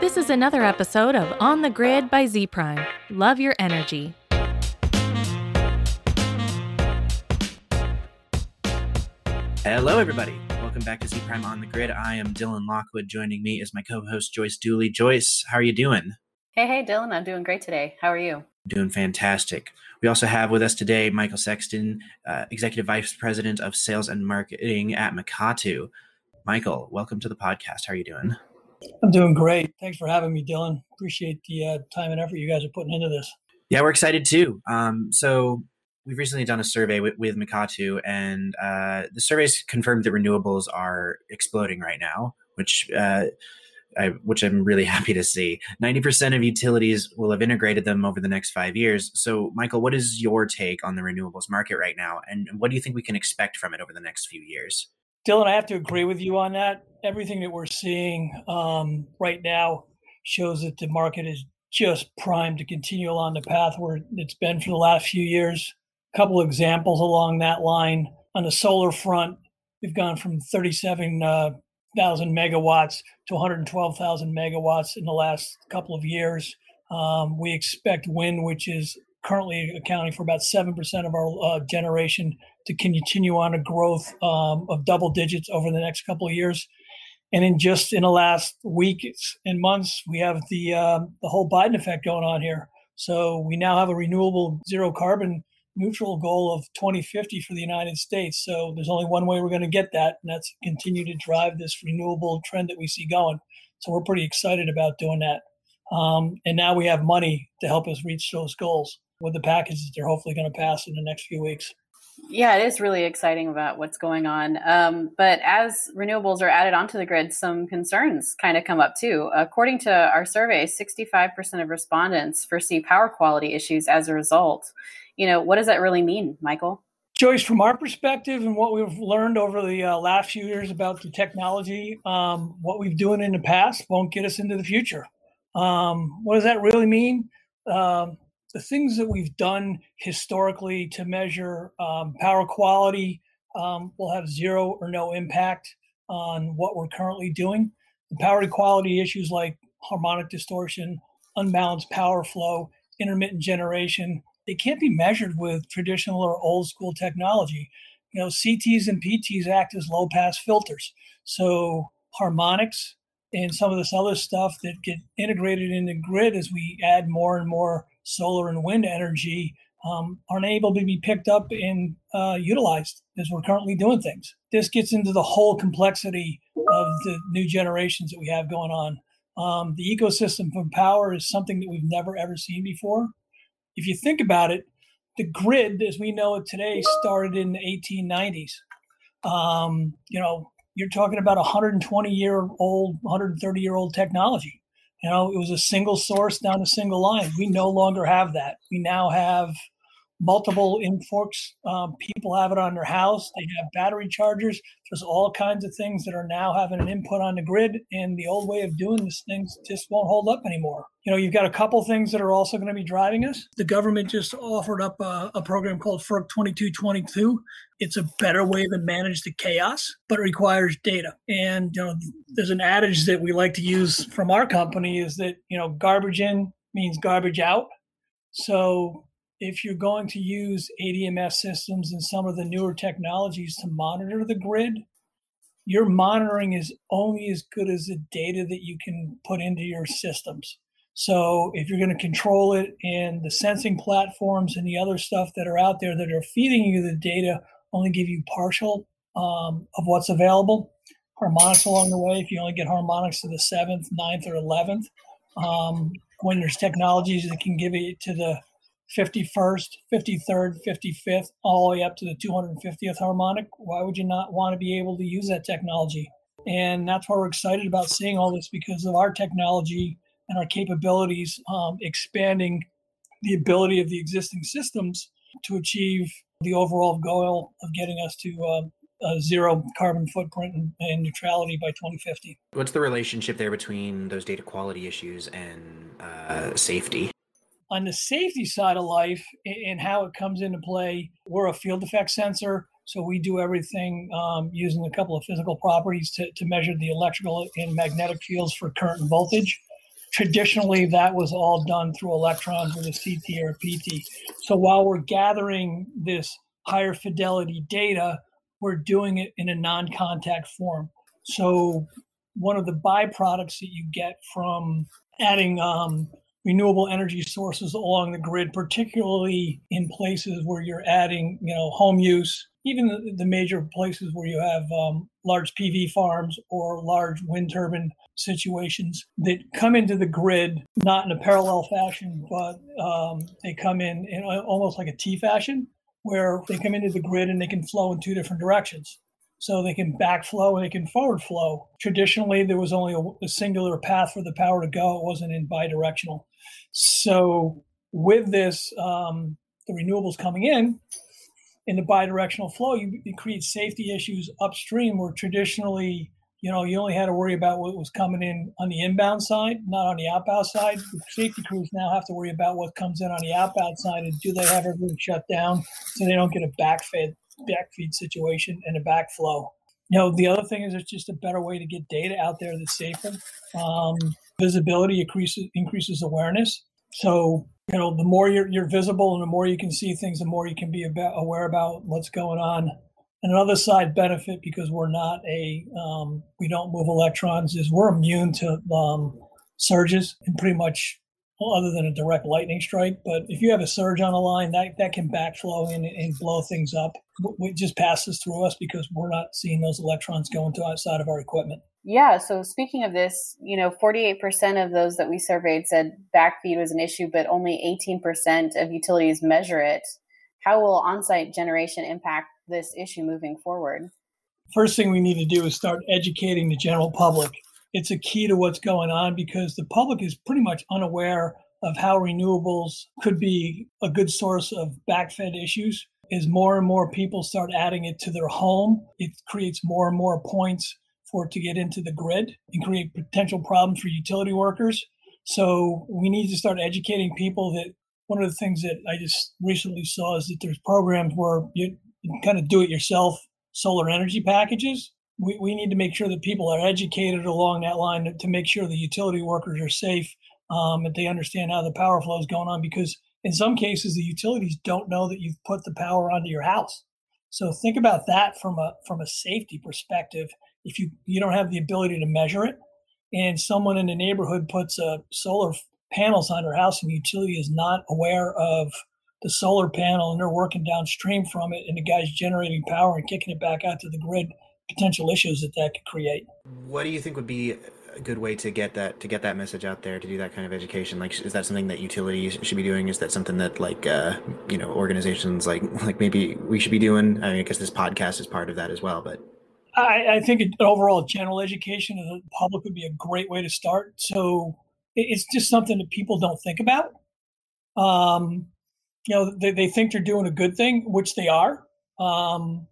This is another episode of On the Grid by Zpryme. Love your energy. Hello, everybody. Welcome back to Zpryme on the Grid. I am Dylan Lockwood. Joining me is my co-host Joyce Dooley. Joyce, how are you doing? Hey, hey, Dylan. I'm doing great today. How are you? Doing fantastic. We also have with us today Michael Sexton, uh, Executive Vice President of Sales and Marketing at Micatu. Michael, welcome to the podcast. How are you doing? I'm doing great. Thanks for having me, Dylan. Appreciate the uh, time and effort you guys are putting into this. Yeah, we're excited too. Um, so we've recently done a survey with, with Micatu, and uh, the surveys confirmed that renewables are exploding right now, which uh, I, which I'm really happy to see. 90% of utilities will have integrated them over the next five years. So, Michael, what is your take on the renewables market right now, and what do you think we can expect from it over the next few years? Dylan, I have to agree with you on that. Everything that we're seeing um, right now shows that the market is just primed to continue along the path where it's been for the last few years. A couple examples along that line. On the solar front, we've gone from 37,000 uh, megawatts to 112,000 megawatts in the last couple of years. Um, we expect wind, which is currently accounting for about 7% of our uh, generation, to continue on a growth um, of double digits over the next couple of years. And in just in the last weeks and months, we have the uh, the whole Biden effect going on here. So we now have a renewable zero carbon neutral goal of 2050 for the United States. So there's only one way we're going to get that, and that's continue to drive this renewable trend that we see going. So we're pretty excited about doing that. Um, and now we have money to help us reach those goals with the packages they're hopefully going to pass in the next few weeks. Yeah, it is really exciting about what's going on. Um, but as renewables are added onto the grid, some concerns kind of come up too. According to our survey, 65% of respondents foresee power quality issues as a result. You know, what does that really mean, Michael? Joyce, from our perspective and what we've learned over the uh, last few years about the technology, um, what we've done in the past won't get us into the future. Um, what does that really mean? Um, the things that we've done historically to measure um, power quality um, will have zero or no impact on what we're currently doing. The power quality issues like harmonic distortion, unbalanced power flow, intermittent generation, they can't be measured with traditional or old school technology. You know, CTs and PTs act as low pass filters. So harmonics and some of this other stuff that get integrated in the grid as we add more and more solar and wind energy um, aren't able to be picked up and uh, utilized as we're currently doing things. This gets into the whole complexity of the new generations that we have going on. Um, the ecosystem for power is something that we've never ever seen before. If you think about it, the grid as we know it today started in the 1890s. Um, you know, you're talking about 120 year old, 130 year old technology. You know, it was a single source down a single line. We no longer have that. We now have multiple influx. Um, people have it on their house. They have battery chargers. There's all kinds of things that are now having an input on the grid, and the old way of doing these things just won't hold up anymore. You know, you've got a couple things that are also going to be driving us. The government just offered up a, a program called FERC 2222. It's a better way to manage the chaos, but requires data. And you know, there's an adage that we like to use from our company is that you know, garbage in means garbage out. So if you're going to use ADMS systems and some of the newer technologies to monitor the grid, your monitoring is only as good as the data that you can put into your systems. So if you're going to control it and the sensing platforms and the other stuff that are out there that are feeding you the data only give you partial um, of what's available, harmonics along the way, if you only get harmonics to the seventh, ninth, or 11th, um, when there's technologies that can give it to the 51st, 53rd, 55th, all the way up to the 250th harmonic. Why would you not want to be able to use that technology? And that's why we're excited about seeing all this because of our technology and our capabilities um, expanding the ability of the existing systems to achieve the overall goal of getting us to uh, a zero carbon footprint and, and, neutrality by 2050. What's the relationship there between those data quality issues and uh, safety? On the safety side of life and how it comes into play, we're a field effect sensor. So we do everything um, using a couple of physical properties to, to measure the electrical and magnetic fields for current and voltage. traditionally that was all done through electrons with a CT or a PT. So while we're gathering this higher fidelity data, we're doing it in a non-contact form. So one of the byproducts that you get from adding um, renewable energy sources along the grid, particularly in places where you're adding, you know, home use, even the, the major places where you have um, large PV farms or large wind turbine situations that come into the grid not in a parallel fashion, but um, they come in in almost like a T fashion, where they come into the grid and they can flow in two different directions. So they can backflow and they can forward flow. Traditionally, there was only a, a singular path for the power to go. It wasn't in bidirectional. So with this, um, the renewables coming in, in the bidirectional flow, you, you create safety issues upstream where traditionally, you know, you only had to worry about what was coming in on the inbound side, not on the outbound side. The safety crews now have to worry about what comes in on the outbound side and do they have everything shut down so they don't get a backfeed backfeed situation and a backflow. You know, the other thing is it's just a better way to get data out there that's safer. Um, visibility increases increases awareness. So you know, the more you're, you're visible and the more you can see things, the more you can be about, aware about what's going on. And another side benefit, because we're not a, um, we don't move electrons, is we're immune to um, surges and pretty much, well, other than a direct lightning strike. But if you have a surge on a line, that, that can backflow and, and blow things up. It just passes through us because we're not seeing those electrons going to outside of our equipment. Yeah. So speaking of this, you know, 48% of those that we surveyed said backfeed was an issue, but only 18% of utilities measure it. How will on-site generation impact this issue moving forward? First thing we need to do is start educating the general public. It's a key to what's going on because the public is pretty much unaware of how renewables could be a good source of backfed issues. As more and more people start adding it to their home, it creates more and more points for it to get into the grid and create potential problems for utility workers. So we need to start educating people that one of the things that I just recently saw is that there's programs where you kind of do it yourself solar energy packages. We, we need to make sure that people are educated along that line to make sure the utility workers are safe um, and they understand how the power flow is going on because in some cases the utilities don't know that you've put the power onto your house. So think about that from a from a safety perspective if you you don't have the ability to measure it and someone in the neighborhood puts a solar panels on their house and the utility is not aware of the solar panel and they're working downstream from it and the guy's generating power and kicking it back out to the grid potential issues that that could create what do you think would be a good way to get that to get that message out there to do that kind of education like is that something that utilities should be doing is that something that like uh you know organizations like like maybe we should be doing i mean i guess this podcast is part of that as well but I, I think overall general education of the public would be a great way to start. So it's just something that people don't think about. Um, you know, they, they think they're doing a good thing, which they are. Um,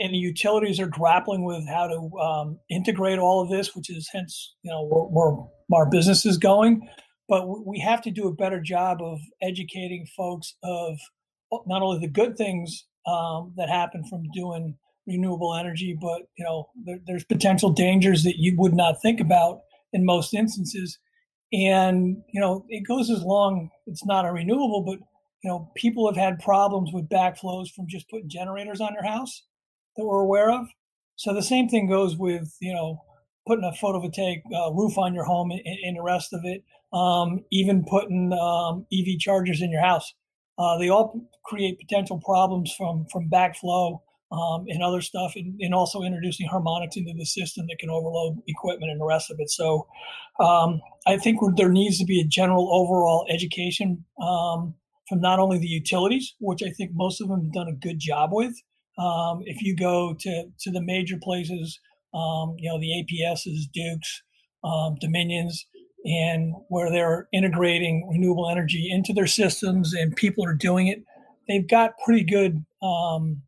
and the utilities are grappling with how to um, integrate all of this, which is hence, you know, where, where our business is going. But we have to do a better job of educating folks of not only the good things um, that happen from doing renewable energy, but you know there, there's potential dangers that you would not think about in most instances. And you know it goes as long it's not a renewable, but you know people have had problems with backflows from just putting generators on their house that we're aware of. So the same thing goes with you know putting a photovoltaic uh, roof on your home and, and, the rest of it. Um, even putting um, EV chargers in your house. Uh, they all create potential problems from from backflow um, and other stuff, and, and, also introducing harmonics into the system that can overload equipment and the rest of it. So um, I think there needs to be a general overall education um, from not only the utilities, which I think most of them have done a good job with. Um, if you go to, to the major places, um, you know, the APSs, Dukes, um, Dominions, and where they're integrating renewable energy into their systems and people are doing it, they've got pretty good um,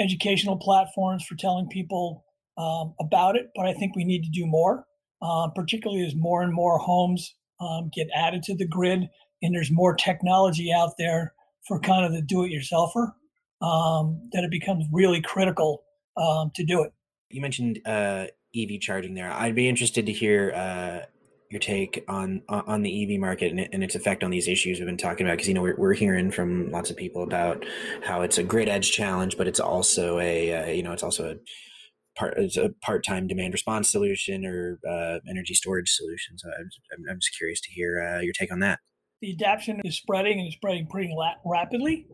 educational platforms for telling people um, about it, but I think we need to do more, uh, particularly as more and more homes um, get added to the grid and there's more technology out there for kind of the do-it-yourselfer um, that it becomes really critical um, to do it. You mentioned uh, EV charging there. I'd be interested to hear uh, your take on on the EV market and, and its effect on these issues we've been talking about because you know we're, we're hearing from lots of people about how it's a grid edge challenge, but it's also a uh, you know it's also a part it's a part time demand response solution or uh, energy storage solution. So I'm, I'm just curious to hear uh, your take on that. The adaptation is spreading and it's spreading pretty la- rapidly.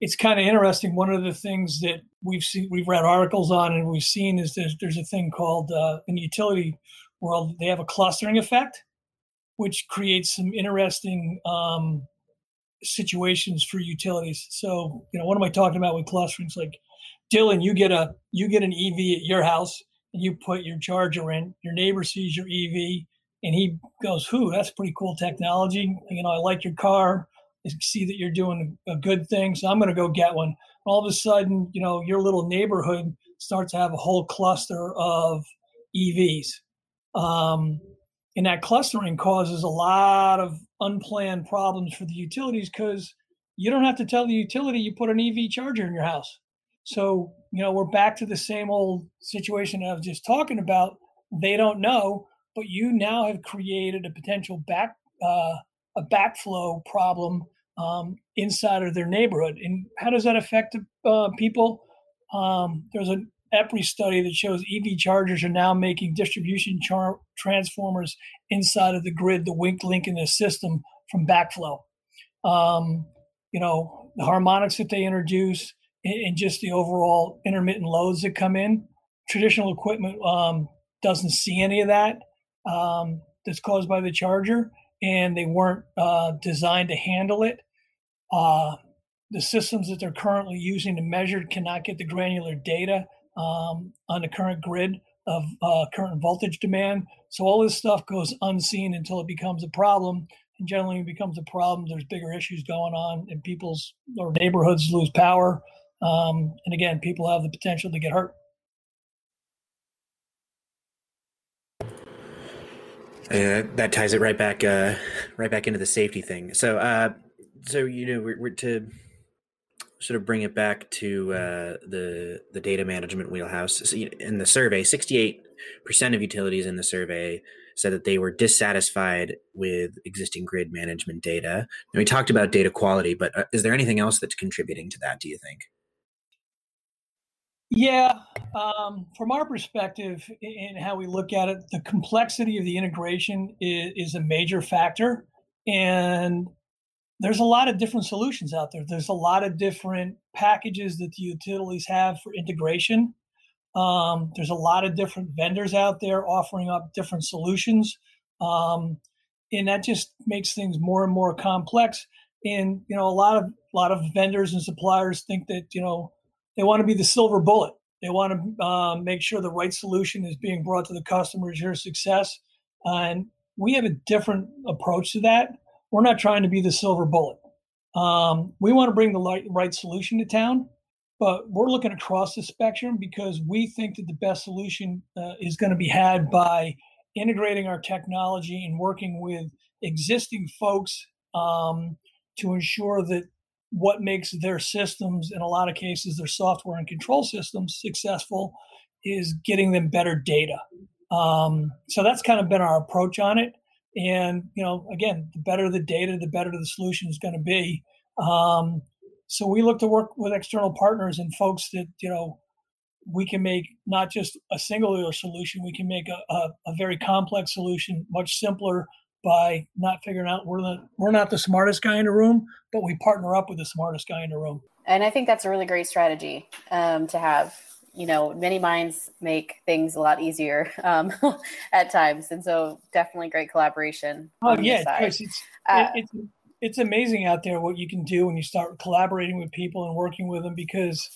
It's kind of interesting. One of the things that we've seen, we've read articles on, and we've seen is there's there's a thing called uh, in the utility world they have a clustering effect which creates some interesting um, situations for utilities. So, you know, what am I talking about with clusterings? Like, Dylan, you get a you get an EV at your house, and you put your charger in. Your neighbor sees your EV, and he goes, "Who? That's pretty cool technology. You know, I like your car. See that you're doing a good thing, so I'm going to go get one." All of a sudden, you know, your little neighborhood starts to have a whole cluster of EVs. Um, and that clustering causes a lot of unplanned problems for the utilities because you don't have to tell the utility you put an EV charger in your house. So, you know, we're back to the same old situation I was just talking about. They don't know, but you now have created a potential back uh, a backflow problem um, inside of their neighborhood. And how does that affect uh, people? Um, there's an EPRI study that shows EV chargers are now making distribution char- transformers inside of the grid, the wink link in the system from backflow. Um, you know, the harmonics that they introduce and, and, just the overall intermittent loads that come in. Traditional equipment um, doesn't see any of that um, that's caused by the charger, and they weren't uh, designed to handle it. Uh, the systems that they're currently using to measure cannot get the granular data um, on the current grid of uh, current voltage demand. So all this stuff goes unseen until it becomes a problem. And generally, it becomes a problem. There's bigger issues going on, and people's or neighborhoods lose power. Um, and again, people have the potential to get hurt. Uh, that ties it right back, uh, right back into the safety thing. So, uh, so you know, we're, we're to sort of bring it back to uh, the the data management wheelhouse. So in the survey, sixty eight percent of utilities in the survey said that they were dissatisfied with existing grid management data. And we talked about data quality, but uh, is there anything else that's contributing to that? Do you think? Yeah, um, from our perspective and how we look at it, the complexity of the integration is, is a major factor, and there's a lot of different solutions out there. There's a lot of different packages that the utilities have for integration. Um, there's a lot of different vendors out there offering up different solutions. Um, and that just makes things more and more complex. And, you know, a lot of, a lot of vendors and suppliers think that, you know, they want to be the silver bullet. They want to uh, make sure the right solution is being brought to the customer's your success. Uh, and we have a different approach to that we're not trying to be the silver bullet. Um, we want to bring the right, right solution to town, but we're looking across the spectrum because we think that the best solution uh, is going to be had by integrating our technology and working with existing folks um, to ensure that what makes their systems, in a lot of cases, their software and control systems successful, is getting them better data. Um, so that's kind of been our approach on it. And you know, again, the better the data, the better the solution is going to be. Um, so we look to work with external partners and folks that you know we can make not just a singular solution, we can make a, a, a very complex solution much simpler by not figuring out we're the we're not the smartest guy in the room, but we partner up with the smartest guy in the room. And I think that's a really great strategy um, to have you know, many minds make things a lot easier um, at times, and so definitely great collaboration. Oh yeah, it's uh, it's it's amazing out there what you can do when you start collaborating with people and working with them because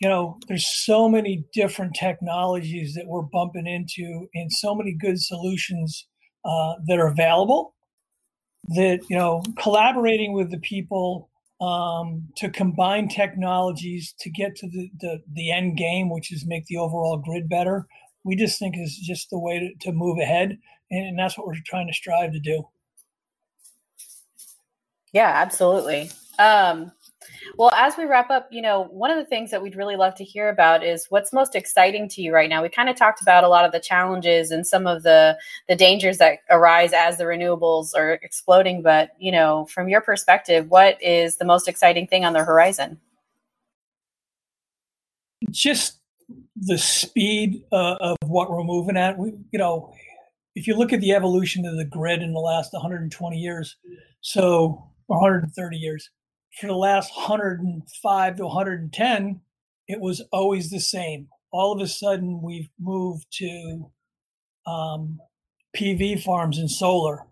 you know there's so many different technologies that we're bumping into and so many good solutions uh, that are available that you know collaborating with the people um, to combine technologies to get to the, the, the end game, which is make the overall grid better. We just think is just the way to, to move ahead, and, and that's what we're trying to strive to do. Yeah, absolutely. Um, Well, as we wrap up, you know, one of the things that we'd really love to hear about is what's most exciting to you right now. We kind of talked about a lot of the challenges and some of the the dangers that arise as the renewables are exploding, but, you know, from your perspective, what is the most exciting thing on the horizon? Just the speed uh, of what we're moving at. We, you know, if you look at the evolution of the grid in the last 120 years, so 130 years, for the last 105 to 110, it was always the same. All of a sudden, we've moved to um, PV farms and solar.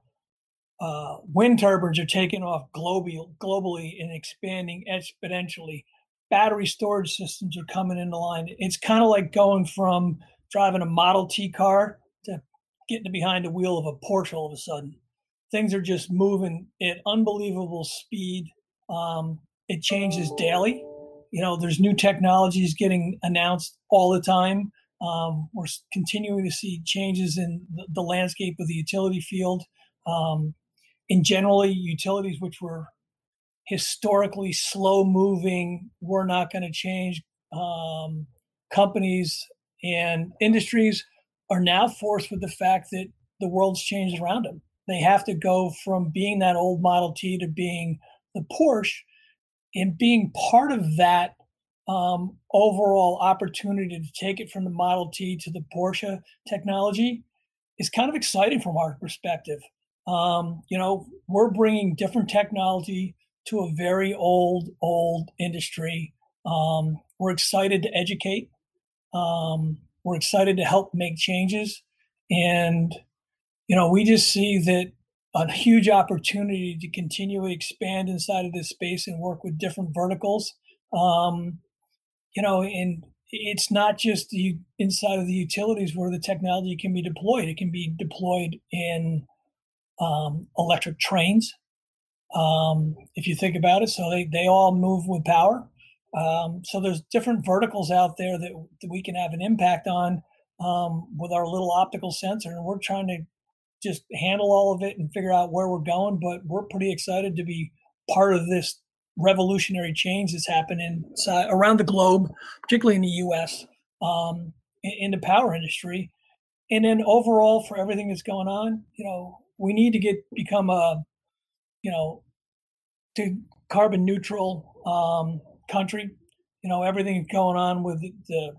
Uh, wind turbines are taking off globally, globally and expanding exponentially. Battery storage systems are coming into line. It's kind of like going from driving a Model T car to getting behind the wheel of a Porsche all of a sudden. Things are just moving at unbelievable speed um, it changes daily. You know, there's new technologies getting announced all the time. Um, we're continuing to see changes in the, the landscape of the utility field. Um, in generally, utilities which were historically slow moving, were not going to change. Um, companies and industries are now forced with the fact that the world's changed around them. They have to go from being that old Model T to being the Porsche and being part of that um, overall opportunity to take it from the Model T to the Porsche technology is kind of exciting from our perspective. Um, you know, we're bringing different technology to a very old, old industry. Um, we're excited to educate. Um, we're excited to help make changes. And, you know, we just see that a huge opportunity to continually expand inside of this space and work with different verticals. Um, you know, and it's not just the inside of the utilities where the technology can be deployed. It can be deployed in um, electric trains. Um, if you think about it, so they, they all move with power. Um, so there's different verticals out there that, that we can have an impact on um, with our little optical sensor, and we're trying to just handle all of it and figure out where we're going. But we're pretty excited to be part of this revolutionary change that's happening around the globe, particularly in the U.S. Um, in the power industry, and then overall for everything that's going on, you know, we need to get become a, you know, to carbon neutral um, country. You know, everything going on with the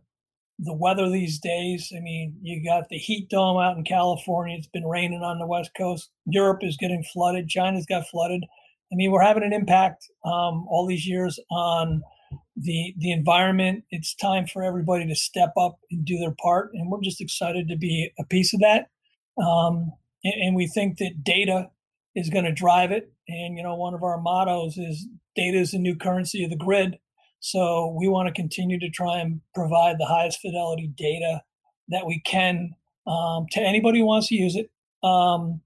the weather these days. I mean, you got the heat dome out in California. It's been raining on the West Coast. Europe is getting flooded. China's got flooded. I mean, we're having an impact um, all these years on the the environment. It's time for everybody to step up and do their part, and we're just excited to be a piece of that. Um, and, and we think that data is going to drive it. And you know, one of our mottos is "Data is the new currency of the grid." So we want to continue to try and provide the highest fidelity data that we can um, to anybody who wants to use it um,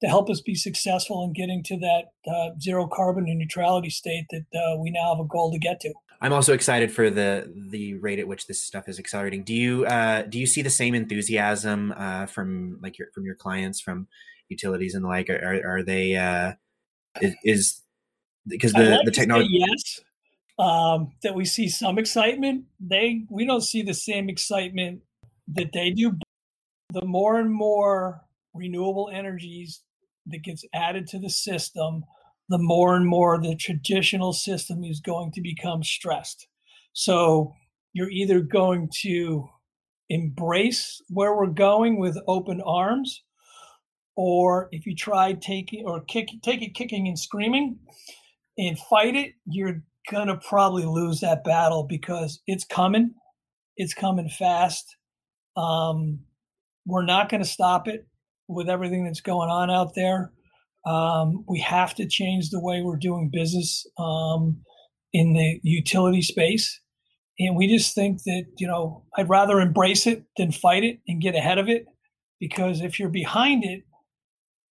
to help us be successful in getting to that uh, zero carbon and neutrality state that uh, we now have a goal to get to. I'm also excited for the the rate at which this stuff is accelerating. Do you uh, do you see the same enthusiasm uh, from like your from your clients from utilities and the like? Are, are they uh, is, is because the like the technology? Yes, um, that we see some excitement. They we don't see the same excitement that they do. The more and more renewable energies that gets added to the system, the more and more the traditional system is going to become stressed. So you're either going to embrace where we're going with open arms, or if you try taking or kick, take it kicking and screaming and fight it, you're gonna probably lose that battle because it's coming. It's coming fast. Um, we're not going to stop it with everything that's going on out there. Um, we have to change the way we're doing business um, in the utility space. And we just think that, you know, I'd rather embrace it than fight it and get ahead of it. Because if you're behind it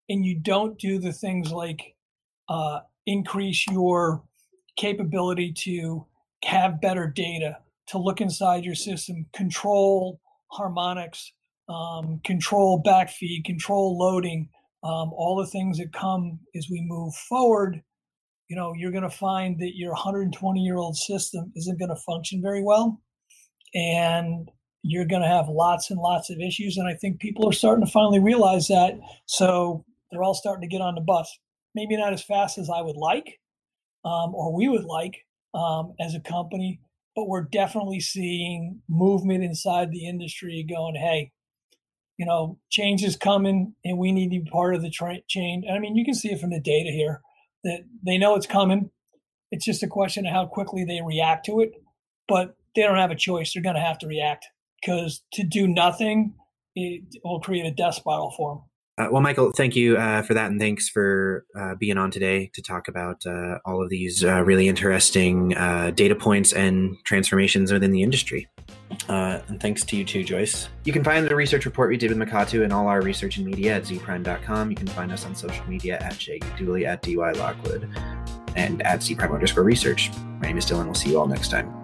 and you don't do the things like uh, increase your capability to have better data, to look inside your system, control harmonics, um, control backfeed, control loading, um, all the things that come as we move forward. you know, you're going to find that your 120 year old system isn't going to function very well. And you're going to have lots and lots of issues. And I think people are starting to finally realize that. So they're all starting to get on the bus. Maybe not as fast as I would like um, or we would like um, as a company, but we're definitely seeing movement inside the industry going, hey, you know, change is coming and we need to be part of the tra- change. And I mean, you can see it from the data here that they know it's coming. It's just a question of how quickly they react to it, but they don't have a choice. They're going to have to react because to do nothing, it will create a death spiral for them. Uh, well, Michael, thank you uh, for that, and thanks for uh, being on today to talk about uh, all of these uh, really interesting uh, data points and transformations within the industry. and thanks to you too, Joyce. You can find the research report we did with Micatu and all our research and media at zpryme.com. You can find us on social media at Shaggy Dooley, at DY Lockwood, and at zpryme underscore research. My name is Dylan. We'll see you all next time.